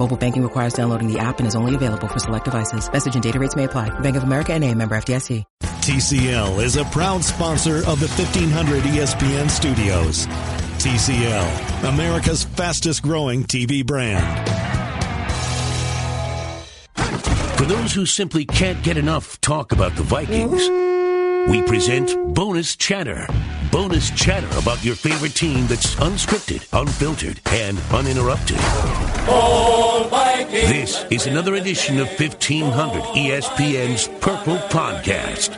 Mobile banking requires downloading the app and is only available for select devices. Message and data rates may apply. Bank of America and a member FDIC. TCL is a proud sponsor of the 1500 ESPN studios. TCL, America's fastest growing TV brand. For those who simply can't get enough talk about the Vikings, we present Bonus Chatter. Bonus chatter about your favorite team that's unscripted, unfiltered, and uninterrupted. This is another edition of 1500 ESPN's Purple Podcast.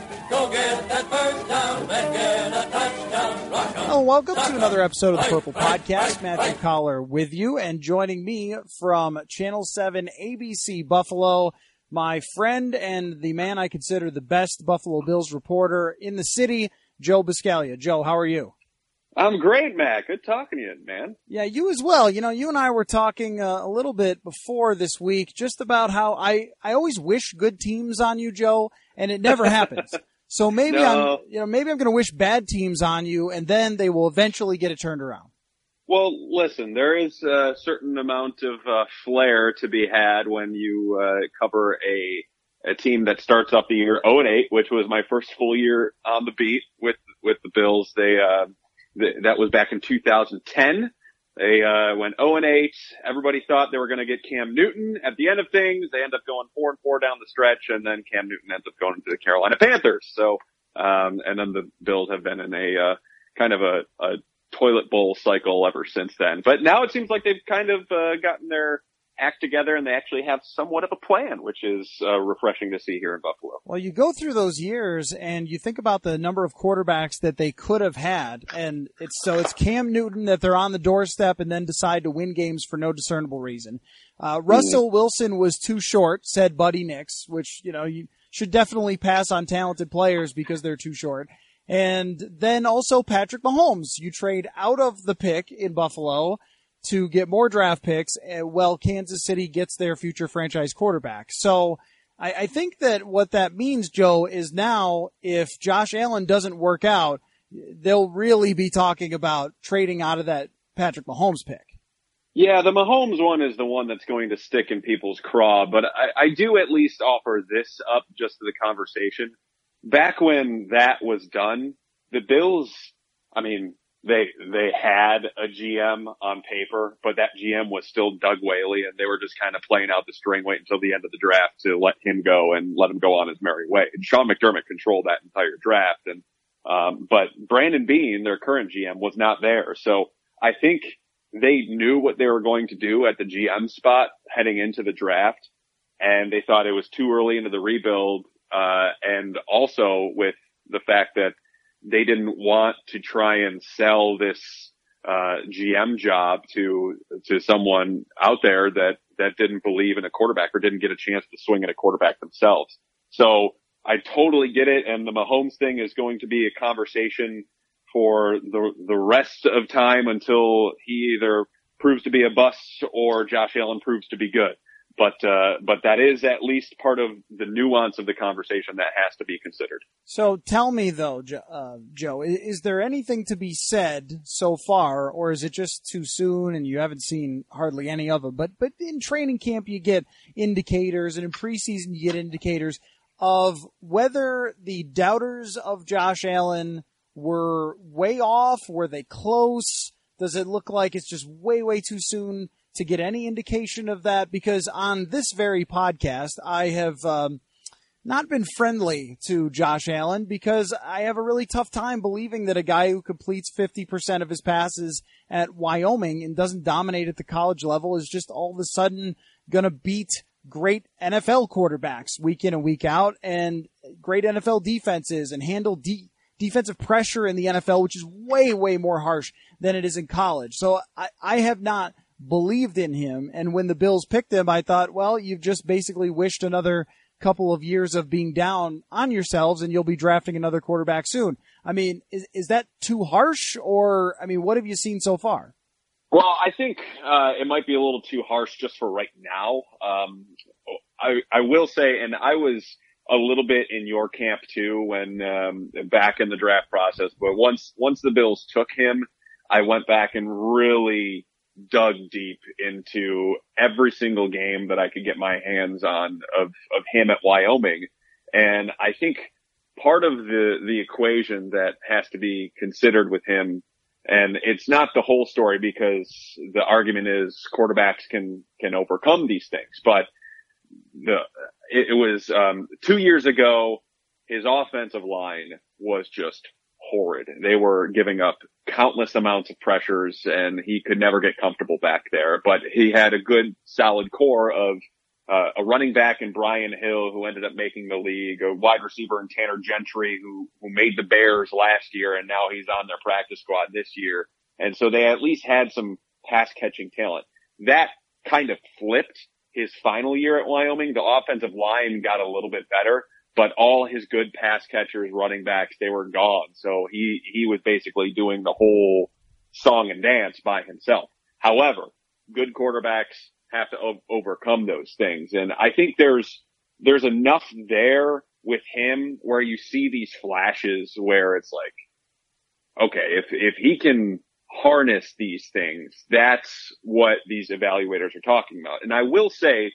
Oh, welcome to another episode of the Purple Podcast. Matthew Coller with you, and joining me from Channel 7 ABC Buffalo, my friend and the man I consider the best Buffalo Bills reporter in the city, Joe Buscaglia. Joe, how are you? I'm great, Matt. Good talking to you, man. Yeah, you as well. You know, you and I were talking uh, a little bit before this week just about how I, I always wish good teams on you, Joe, and it never happens. So maybe No. I'm, you know, maybe I'm going to wish bad teams on you and then they will eventually get it turned around. Well, listen, there is a certain amount of uh, flair to be had when you uh, cover a a team that starts off the year 0 and 8, which was my first full year on the beat with with the Bills. They uh, th- that was back in 2010. They uh, went 0 and 8. Everybody thought they were going to get Cam Newton at the end of things. They end up going four and four down the stretch, and then Cam Newton ends up going to the Carolina Panthers. So, um, and then the Bills have been in a uh, kind of a, a toilet bowl cycle ever since then. But now it seems like they've kind of uh, gotten their act together and they actually have somewhat of a plan, which is uh, refreshing to see here in Buffalo. Well, you go through those years and you think about the number of quarterbacks that they could have had, and it's so it's Cam Newton that they're on the doorstep and then decide to win games for no discernible reason. Uh, Russell Wilson was too short, said Buddy Nix, which you know you should definitely pass on talented players because they're too short. And then also Patrick Mahomes, you trade out of the pick in Buffalo to get more draft picks. uh, Well, Kansas City gets their future franchise quarterback. So. I, I think that what that means, Joe, is now if Josh Allen doesn't work out, they'll really be talking about trading out of that Patrick Mahomes pick. Yeah, the Mahomes one is the one that's going to stick in people's craw, but I, I do at least offer this up just to the conversation. Back when that was done, the Bills, I mean, they, they had a GM on paper, but that GM was still Doug Whaley and they were just kind of playing out the string, wait until the end of the draft to let him go and let him go on his merry way. And Sean McDermott controlled that entire draft and, um, but Brandon Beane, their current GM was not there. So I think they knew what they were going to do at the GM spot heading into the draft, and they thought it was too early into the rebuild. Uh, and also with the fact that they didn't want to try and sell this uh, GM job to to someone out there that that didn't believe in a quarterback or didn't get a chance to swing at a quarterback themselves. So I totally get it, and the Mahomes thing is going to be a conversation for the the rest of time until he either proves to be a bust or Josh Allen proves to be good. But uh, but that is at least part of the nuance of the conversation that has to be considered. So tell me though, uh, Joe, is there anything to be said so far, or is it just too soon and you haven't seen hardly any of it? But but in training camp you get indicators, and in preseason you get indicators of whether the doubters of Josh Allen were way off, were they close? Does it look like it's just way way too soon to get any indication of that? Because on this very podcast, I have. Um, not been friendly to Josh Allen because I have a really tough time believing that a guy who completes 50% of his passes at Wyoming and doesn't dominate at the college level is just all of a sudden going to beat great NFL quarterbacks week in and week out and great NFL defenses and handle de- defensive pressure in the NFL, which is way, way more harsh than it is in college. So I, I have not believed in him. And when the Bills picked him, I thought, well, you've just basically wished another couple of years of being down on yourselves and you'll be drafting another quarterback soon. I mean, is, is that too harsh or, I mean, what have you seen so far? Well, I think, uh, it might be a little too harsh just for right now. Um, I, I will say, and I was a little bit in your camp too when, um, back in the draft process, but once, once the Bills took him, I went back and really dug deep into every single game that I could get my hands on of, of him at Wyoming. And I think part of the, the equation that has to be considered with him, and it's not the whole story because the argument is quarterbacks can, can overcome these things, but the, it, it was, um, two years ago, his offensive line was just horrid. They were giving up countless amounts of pressures and he could never get comfortable back there, but he had a good solid core of uh, a running back in Brian Hill who ended up making the league, a wide receiver in Tanner Gentry who, who made the Bears last year and now he's on their practice squad this year. And so they at least had some pass catching talent. That kind of flipped his final year at Wyoming. The offensive line got a little bit better, but all his good pass catchers, running backs, they were gone. So he, he was basically doing the whole song and dance by himself. However, good quarterbacks have to o- overcome those things. And I think there's, there's enough there with him where you see these flashes where it's like, okay, if, if he can harness these things, that's what these evaluators are talking about. And I will say,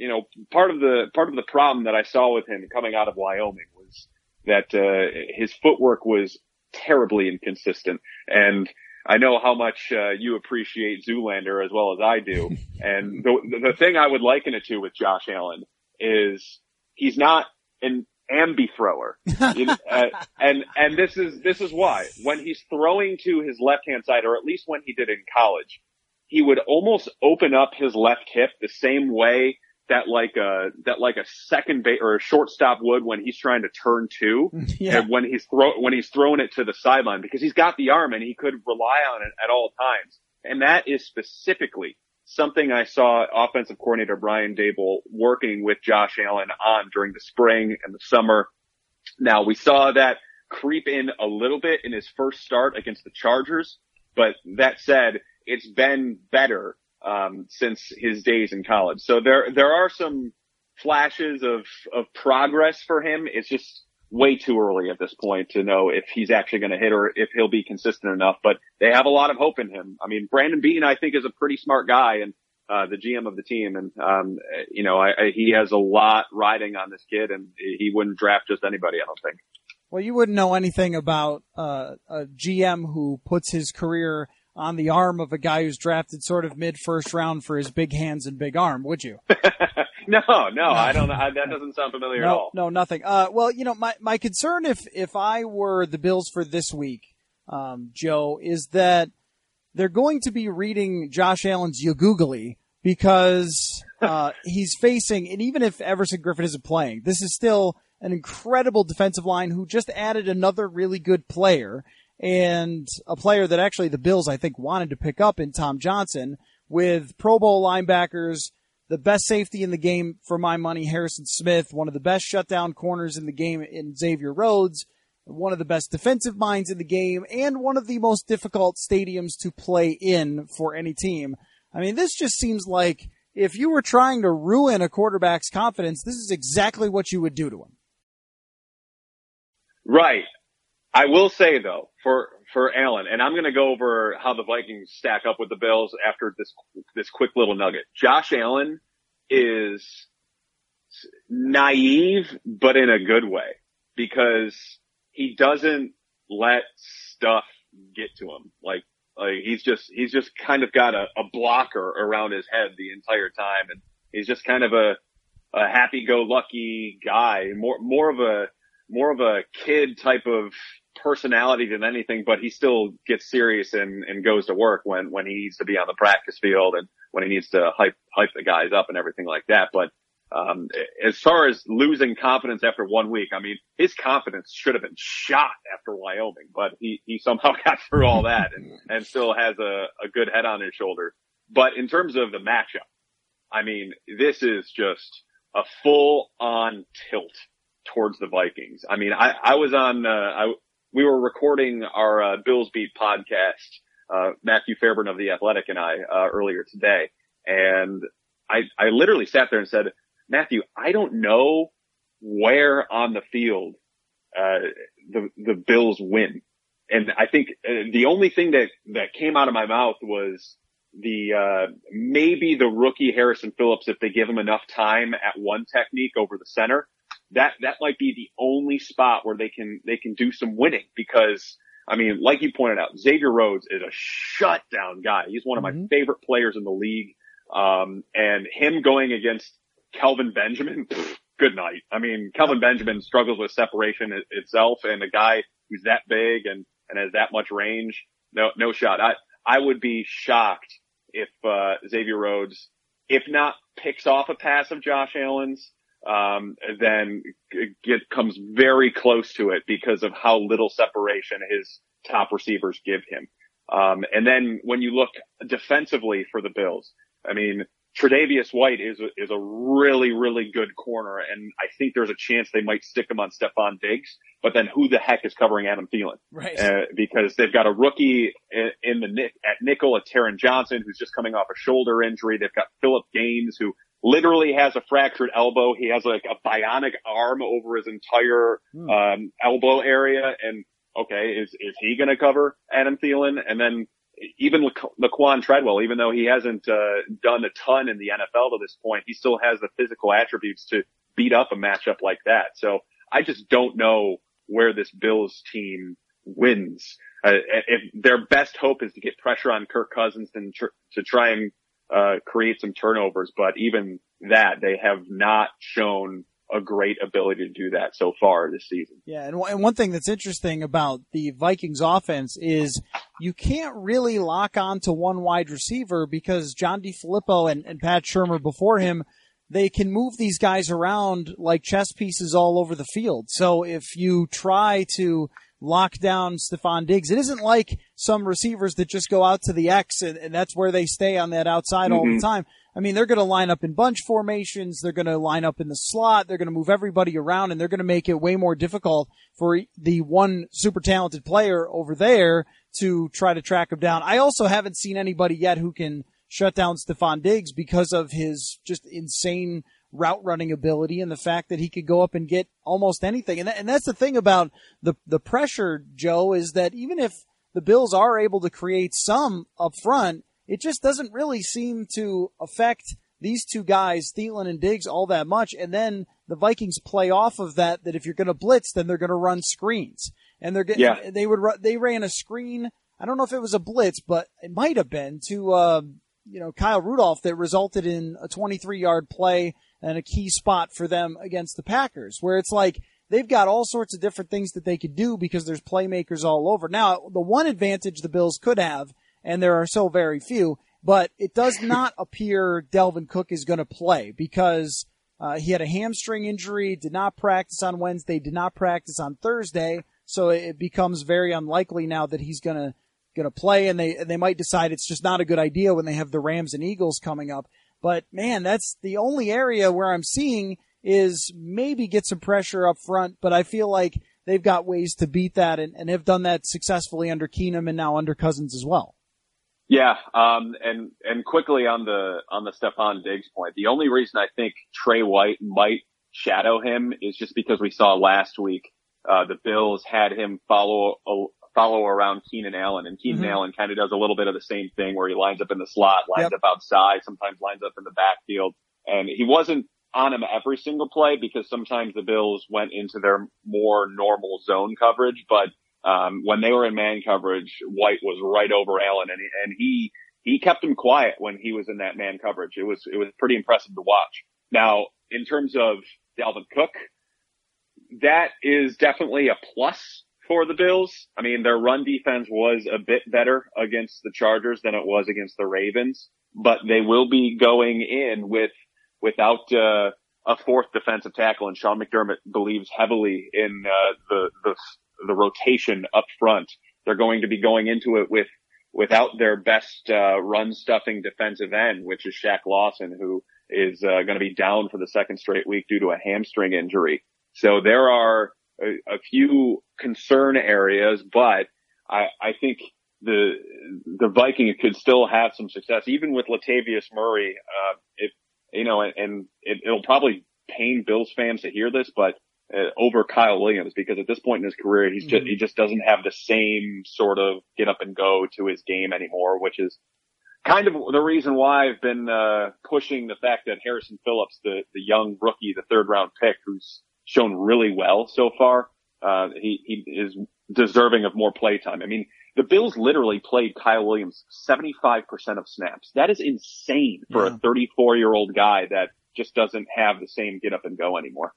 you know, part of the, part of the problem that I saw with him coming out of Wyoming was that, uh, his footwork was terribly inconsistent. And I know how much, uh, you appreciate Zoolander as well as I do. and the, the thing I would liken it to with Josh Allen is he's not an ambi thrower. You know, uh, and, and this is, this is why when he's throwing to his left hand side, or at least when he did in college, he would almost open up his left hip the same way that like a that like a second base or a shortstop would when he's trying to turn two Yeah. and when he's throw when he's throwing it to the sideline because he's got the arm and he could rely on it at all times. And that is specifically something I saw offensive coordinator Brian Daboll working with Josh Allen on during the spring and the summer. Now we saw that creep in a little bit in his first start against the Chargers, but that said, it's been better um, since his days in college. So there there are some flashes of of progress for him. It's just way too early at this point to know if he's actually going to hit or if he'll be consistent enough. But they have a lot of hope in him. I mean, Brandon Beane, I think, is a pretty smart guy and uh, the GM of the team, and um, you know, I, I, he has a lot riding on this kid, and he wouldn't draft just anybody. I don't think. Well, you wouldn't know anything about uh, a GM who puts his career on the arm of a guy who's drafted sort of mid first round for his big hands and big arm, would you? no, no, I don't. know. that doesn't sound familiar no, at all. No, nothing. Uh, well, you know, my my concern if if I were the Bills for this week, um, Joe, is that they're going to be reading Josh Allen's Yagoogly because uh, he's facing, and even if Everson Griffen isn't playing, this is still an incredible defensive line who just added another really good player and a player that actually the Bills, I think, wanted to pick up in Tom Johnson with Pro Bowl linebackers, the best safety in the game for my money, Harrison Smith, one of the best shutdown corners in the game in Xavier Rhodes, one of the best defensive minds in the game, and one of the most difficult stadiums to play in for any team. I mean, this just seems like if you were trying to ruin a quarterback's confidence, this is exactly what you would do to him. Right. I will say though, for, for Allen, and I'm going to go over how the Vikings stack up with the Bills after this, this quick little nugget. Josh Allen is naive, but in a good way because he doesn't let stuff get to him. Like, like he's just, he's just kind of got a, a blocker around his head the entire time. And he's just kind of a, a happy-go-lucky guy, more more of a more of a kid type of personality than anything, but he still gets serious and, and goes to work when, when he needs to be on the practice field and when he needs to hype, hype the guys up and everything like that. But, um, as far as losing confidence after one week, I mean, his confidence should have been shot after Wyoming, but he, he somehow got through all that and, and still has a, a good head on his shoulder. But in terms of the matchup, I mean, this is just a full on tilt towards the Vikings. I mean, I, I was on, uh, I, we were recording our, uh, Bills Beat podcast, uh, Matthew Fairburn of The Athletic and I, uh, earlier today. And I, I literally sat there and said, Matthew, I don't know where on the field, uh, the, the Bills win. And I think uh, the only thing that, that came out of my mouth was the, uh, maybe the rookie Harrison Phillips, if they give him enough time at one technique over the center, that that might be the only spot where they can they can do some winning because I mean, like you pointed out, Xavier Rhodes is a shutdown guy. He's one of my mm-hmm. favorite players in the league. Um, and him going against Kelvin Benjamin, pff, good night. I mean, Kelvin Benjamin struggles with separation itself and a guy who's that big and, and has that much range, no, no shot. I, I would be shocked if, uh, Xavier Rhodes, if not picks off a pass of Josh Allen's, um, then get comes very close to it because of how little separation his top receivers give him. Um, and then when you look defensively for the Bills, I mean, Tre'Davious White is a, is a really, really good corner, and I think there's a chance they might stick him on Stefon Diggs. But then who the heck is covering Adam Thielen? Right. Uh, because they've got a rookie in, in the at nickel, a Taron Johnson, who's just coming off a shoulder injury. They've got Philip Gaines, who literally has a fractured elbow. He has like a bionic arm over his entire hmm. um, elbow area. And okay, is is he going to cover Adam Thielen? And then even Laquan Treadwell, even though he hasn't uh, done a ton in the NFL to this point, he still has the physical attributes to beat up a matchup like that. So I just don't know where this Bills team wins. Uh, if their best hope is to get pressure on Kirk Cousins and tr- to try and uh, create some turnovers, but even that they have not shown a great ability to do that so far this season. Yeah, and, and one thing that's interesting about the Vikings offense is you can't really lock on to one wide receiver because John DeFilippo and, and Pat Shurmur before him, they can move these guys around like chess pieces all over the field. So if you try to lock down Stefon Diggs. It isn't like some receivers that just go out to the X and, and that's where they stay on that outside mm-hmm. all the mm-hmm. time. I mean, they're going to line up in bunch formations. They're going to line up in the slot. They're going to move everybody around and they're going to make it way more difficult for the one super talented player over there to try to track him down. I also haven't seen anybody yet who can shut down Stefon Diggs because of his just insane route running ability and the fact that he could go up and get almost anything. And, and that's the thing about the, the pressure, Joe, is that even if the Bills are able to create some up front, it just doesn't really seem to affect these two guys, Thielen and Diggs, all that much. And then the Vikings play off of that, that if you're going to blitz, then they're going to run screens. And they're getting, yeah. they would, they ran a screen. I don't know if it was a blitz, but it might have been to, uh, you know, Kyle Rudolph that resulted in a 23 yard play and a key spot for them against the Packers, where it's like they've got all sorts of different things that they could do because there's playmakers all over. Now, the one advantage the Bills could have, and there are so very few, but it does not appear Dalvin Cook is going to play because uh, he had a hamstring injury, did not practice on Wednesday, did not practice on Thursday, so it becomes very unlikely now that he's going to going to play, and they they might decide it's just not a good idea when they have the Rams and Eagles coming up. But man, that's the only area where I'm seeing is maybe get some pressure up front, but I feel like they've got ways to beat that and, and have done that successfully under Keenum and now under Cousins as well. Yeah, um, and and quickly on the on the Stefon Diggs point, the only reason I think Trey White might shadow him is just because we saw last week uh, the Bills had him follow follow around Keenan Allen, and Keenan mm-hmm. Allen kind of does a little bit of the same thing where he lines up in the slot, lines yep. up outside, sometimes lines up in the backfield, and he wasn't on him every single play because sometimes the Bills went into their more normal zone coverage, but um, when they were in man coverage, White was right over Allen, and and he he kept him quiet when he was in that man coverage. It was it was pretty impressive to watch. Now, in terms of Dalvin Cook, that is definitely a plus for the Bills. I mean, their run defense was a bit better against the Chargers than it was against the Ravens, but they will be going in with, without, uh, a fourth defensive tackle and Sean McDermott believes heavily in, uh, the, the, the rotation up front. They're going to be going into it with, without their best, uh, run stuffing defensive end, which is Shaq Lawson, who is, uh, going to be down for the second straight week due to a hamstring injury. So there are a, a few concern areas, but I, I think the the Vikings could still have some success, even with Latavius Murray. Uh, if you know, and it, it'll probably pain Bills fans to hear this, but uh, over Kyle Williams because at this point in his career, he's just, mm-hmm. he just doesn't have the same sort of get up and go to his game anymore, which is kind of the reason why I've been, uh, pushing the fact that Harrison Phillips, the, the young rookie, the third round pick who's shown really well so far. Uh, he, he is deserving of more play time. I mean, the Bills literally played Kyle Williams 75% of snaps. That is insane for yeah. a 34 year old guy that just doesn't have the same get up and go anymore.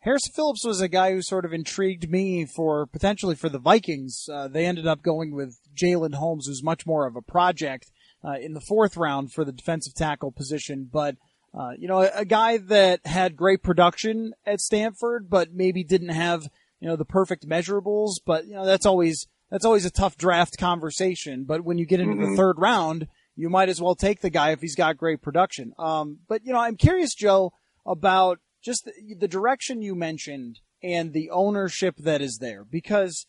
Harrison Phillips was a guy who sort of intrigued me for potentially for the Vikings. Uh, they ended up going with Jalen Holmes, who's much more of a project uh, in the fourth round for the defensive tackle position. But uh, you know, a, a, guy that had great production at Stanford, but maybe didn't have, you know, the perfect measurables. But, you know, that's always, that's always a tough draft conversation. But when you get into mm-hmm. the third round, you might as well take the guy if he's got great production. Um, but, you know, I'm curious, Joe, about just the, the direction you mentioned and the ownership that is there because,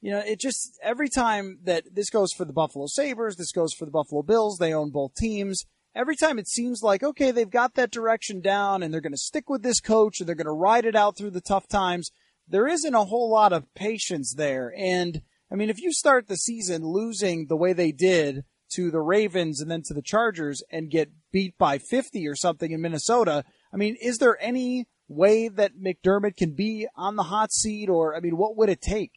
you know, it just, every time that this goes for the Buffalo Sabres, this goes for the Buffalo Bills, they own both teams every time it seems like, okay, they've got that direction down and they're going to stick with this coach and they're going to ride it out through the tough times, there isn't a whole lot of patience there. And I mean, if you start the season losing the way they did to the Ravens and then to the Chargers and get beat by 50 or something in Minnesota, I mean, is there any way that McDermott can be on the hot seat or, I mean, what would it take?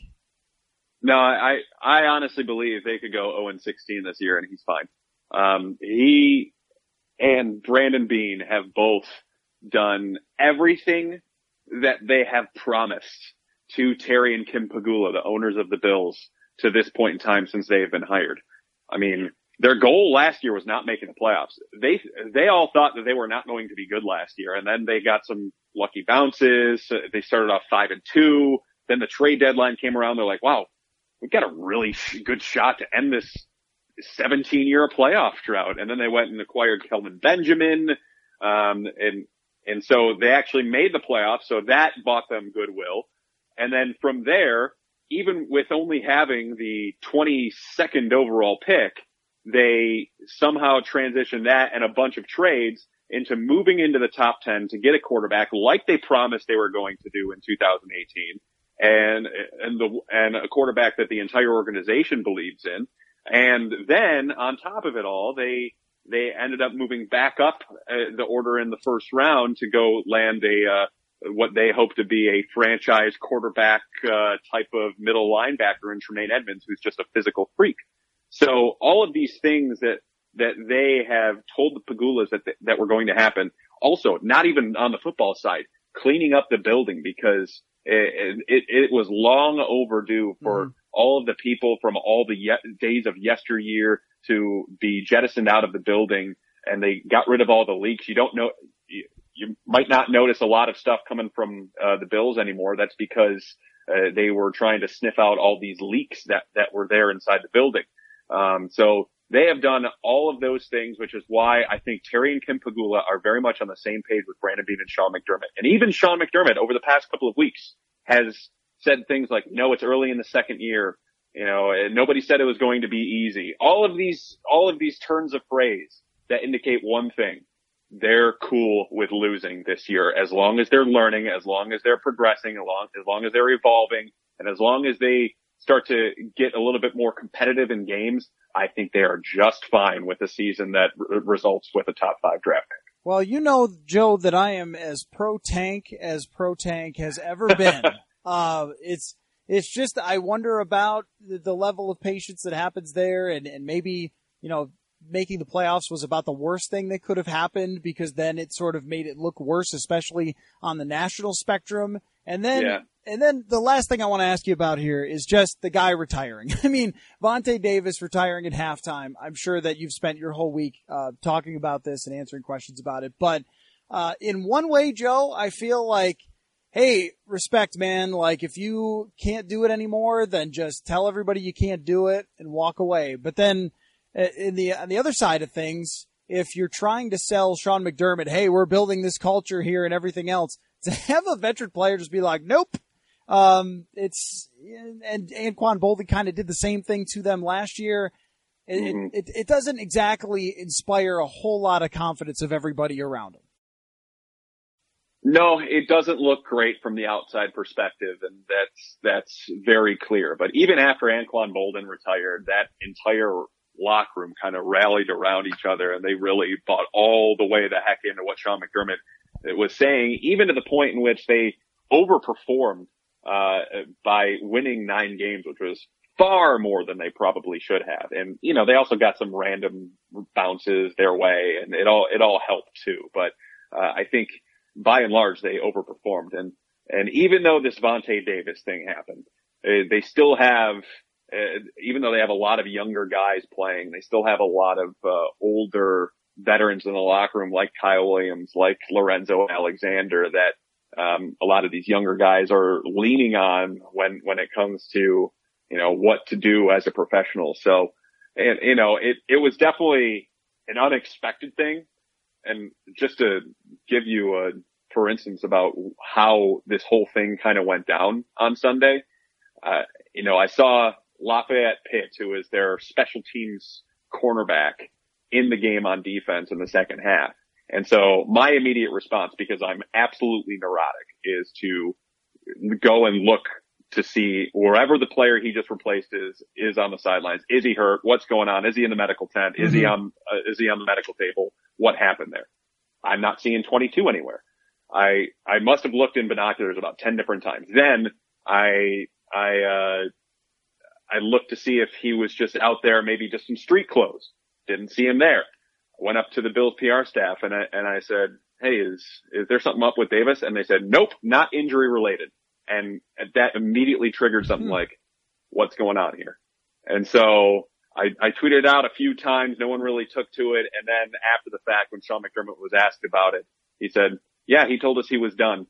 No, I, I honestly believe they could go 0 16 this year and he's fine. Um, he and Brandon Beane have both done everything that they have promised to Terry and Kim Pegula, the owners of the Bills, to this point in time since they have been hired. I mean, their goal last year was not making the playoffs. They they all thought that they were not going to be good last year, and then they got some lucky bounces. They started off five and two. Then the trade deadline came around. They're like, "Wow, we've got a really good shot to end this 17 year playoff drought. And then they went and acquired Kelvin Benjamin. Um, and, and so they actually made the playoffs. So that bought them goodwill. And then from there, even with only having the 22nd overall pick, they somehow transitioned that and a bunch of trades into moving into the top 10 to get a quarterback like they promised they were going to do in 2018 and, and the, and a quarterback that the entire organization believes in. And then on top of it all, they, they ended up moving back up uh, the order in the first round to go land a, uh, what they hope to be a franchise quarterback, uh, type of middle linebacker in Tremaine Edmunds, who's just a physical freak. So all of these things that, that they have told the Pegulas that, that were going to happen. Also, not even on the football side, cleaning up the building because it, it, it was long overdue for mm-hmm all of the people from all the ye- days of yesteryear to be jettisoned out of the building and they got rid of all the leaks. You don't know, you, you might not notice a lot of stuff coming from uh, the Bills anymore. That's because uh, they were trying to sniff out all these leaks that, that were there inside the building. Um, so they have done all of those things, which is why I think Terry and Kim Pegula are very much on the same page with Brandon Beane and Sean McDermott. And even Sean McDermott over the past couple of weeks has said things like, no, it's early in the second year. You know, nobody said it was going to be easy. All of these, all of these turns of phrase that indicate one thing. They're cool with losing this year as long as they're learning, as long as they're progressing, as long, as long as they're evolving, and as long as they start to get a little bit more competitive in games, I think they are just fine with a season that r- results with a top five draft pick. Well, you know, Joe, that I am as pro tank as pro tank has ever been. Uh, it's, it's just, I wonder about the, the level of patience that happens there and, and maybe, you know, making the playoffs was about the worst thing that could have happened because then it sort of made it look worse, especially on the national spectrum. And then, Yeah. and then the last thing I want to ask you about here is just the guy retiring. I mean, Vontae Davis retiring at halftime. I'm sure that you've spent your whole week, uh, talking about this and answering questions about it. But, uh, in one way, Joe, I feel like, hey, respect, man. Like, if you can't do it anymore, then just tell everybody you can't do it and walk away. But then, uh, in the on the other side of things, if you're trying to sell Sean McDermott, hey, we're building this culture here and everything else, to have a veteran player just be like, nope. Um, it's and Anquan Boldin kind of did the same thing to them last year. It, Mhm. it, it it doesn't exactly inspire a whole lot of confidence of everybody around him. No, it doesn't look great from the outside perspective, and that's that's very clear. But even after Anquan Boldin retired, that entire locker room kind of rallied around each other, and they really bought all the way the heck into what Sean McDermott was saying, even to the point in which they overperformed uh, by winning nine games, which was far more than they probably should have. And you know, they also got some random bounces their way, and it all it all helped too. But uh, I think by and large, they overperformed. And, and even though this Vontae Davis thing happened, uh, they still have, uh, even though they have a lot of younger guys playing, they still have a lot of, uh, older veterans in the locker room like Kyle Williams, like Lorenzo Alexander that, um, a lot of these younger guys are leaning on when, when it comes to, you know, what to do as a professional. So, and, you know, it, it was definitely an unexpected thing and just to give you a, for instance, about how this whole thing kind of went down on Sunday, uh, you know, I saw Lafayette Pitt, who is their special teams cornerback in the game on defense in the second half. And so my immediate response, because I'm absolutely neurotic, is to go and look to see wherever the player he just replaced is, is on the sidelines. Is he hurt? What's going on? Is he in the medical tent? Is he on, uh, is he on the medical table? What happened there? I'm not seeing 22 anywhere. I, I must have looked in binoculars about 10 different times. Then I, I, uh, I looked to see if he was just out there, maybe just in street clothes. Didn't see him there. Went up to the Bills PR staff and I, and I said, Hey, is, is there something up with Davis? And they said, nope, not injury related. And that immediately triggered something like, what's going on here? And so I, I tweeted out a few times. No one really took to it. And then after the fact, when Sean McDermott was asked about it, he said, yeah, he told us he was done.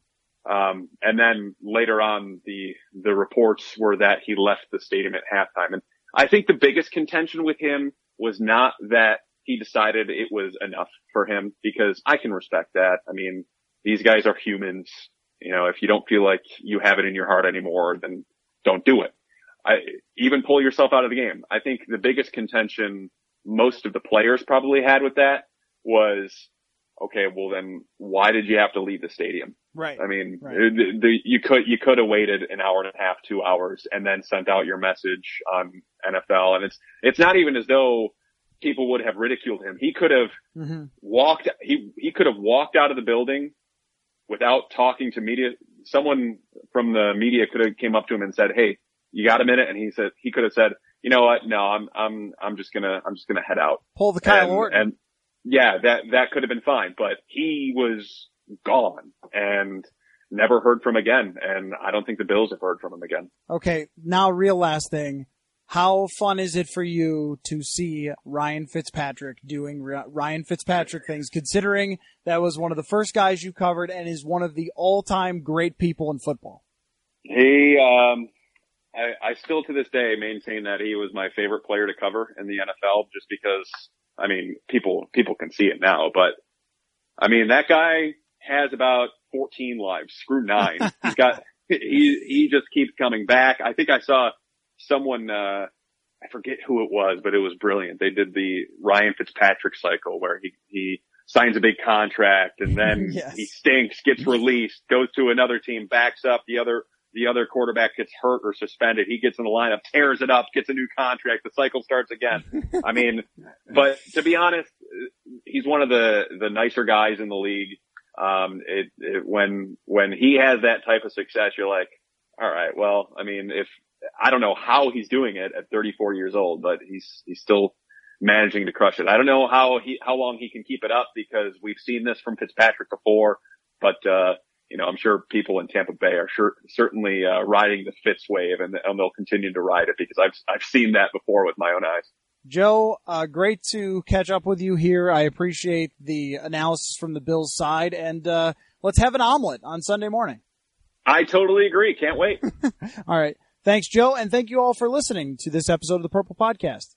Um, and then later on, the, the reports were that he left the stadium at halftime. And I think the biggest contention with him was not that he decided it was enough for him because I can respect that. I mean, these guys are humans. You know, if you don't feel like you have it in your heart anymore, then don't do it. I even pull yourself out of the game. I think the biggest contention most of the players probably had with that was, okay, well then why did you have to leave the stadium? Right. I mean, Right. the, the, you could, you could have waited an hour and a half, two hours and then sent out your message on NFL. And it's, it's not even as though people would have ridiculed him. He could have hmm walked, he, he could have walked out of the building without talking to media. Someone from the media could have came up to him and said, Hey, you got a minute? And he said, he could have said, you know what? No, I'm, I'm, I'm just gonna, I'm just gonna head out. Pull the Kyle and, Orton. and yeah, that, that could have been fine, but he was gone and never heard from again. And I don't think the Bills have heard from him again. Okay, now real last thing. How fun is it for you to see Ryan Fitzpatrick doing Ryan Fitzpatrick things, considering that was one of the first guys you covered and is one of the all-time great people in football? He, um, I, I still to this day maintain that he was my favorite player to cover in the NFL just because, I mean, people, people can see it now, but I mean, that guy has about 14 lives, screw nine. He's got, he, he just keeps coming back. I think I saw someone, uh, I forget who it was, but it was brilliant. They did the Ryan Fitzpatrick cycle where he, he signs a big contract and then Yes. he stinks, gets released, goes to another team, backs up the other, the other quarterback gets hurt or suspended. He gets in the lineup, tears it up, gets a new contract. The cycle starts again. I mean, but to be honest, he's one of the, the nicer guys in the league. Um, it, it, when, when he has that type of success, you're like, all right, well, I mean, if, I don't know how he's doing it at 34 years old, but he's, he's still managing to crush it. I don't know how he, how long he can keep it up because we've seen this from Fitzpatrick before, but, uh, you know, I'm sure people in Tampa Bay are sure, certainly, uh, riding the Fitz wave and, and they'll continue to ride it because I've, I've seen that before with my own eyes. Joe, uh, great to catch up with you here. I appreciate the analysis from the Bills side and, uh, let's have an omelet on Sunday morning. I totally agree. Can't wait. all right. Thanks, Joe. And thank you all for listening to this episode of the Purple Podcast.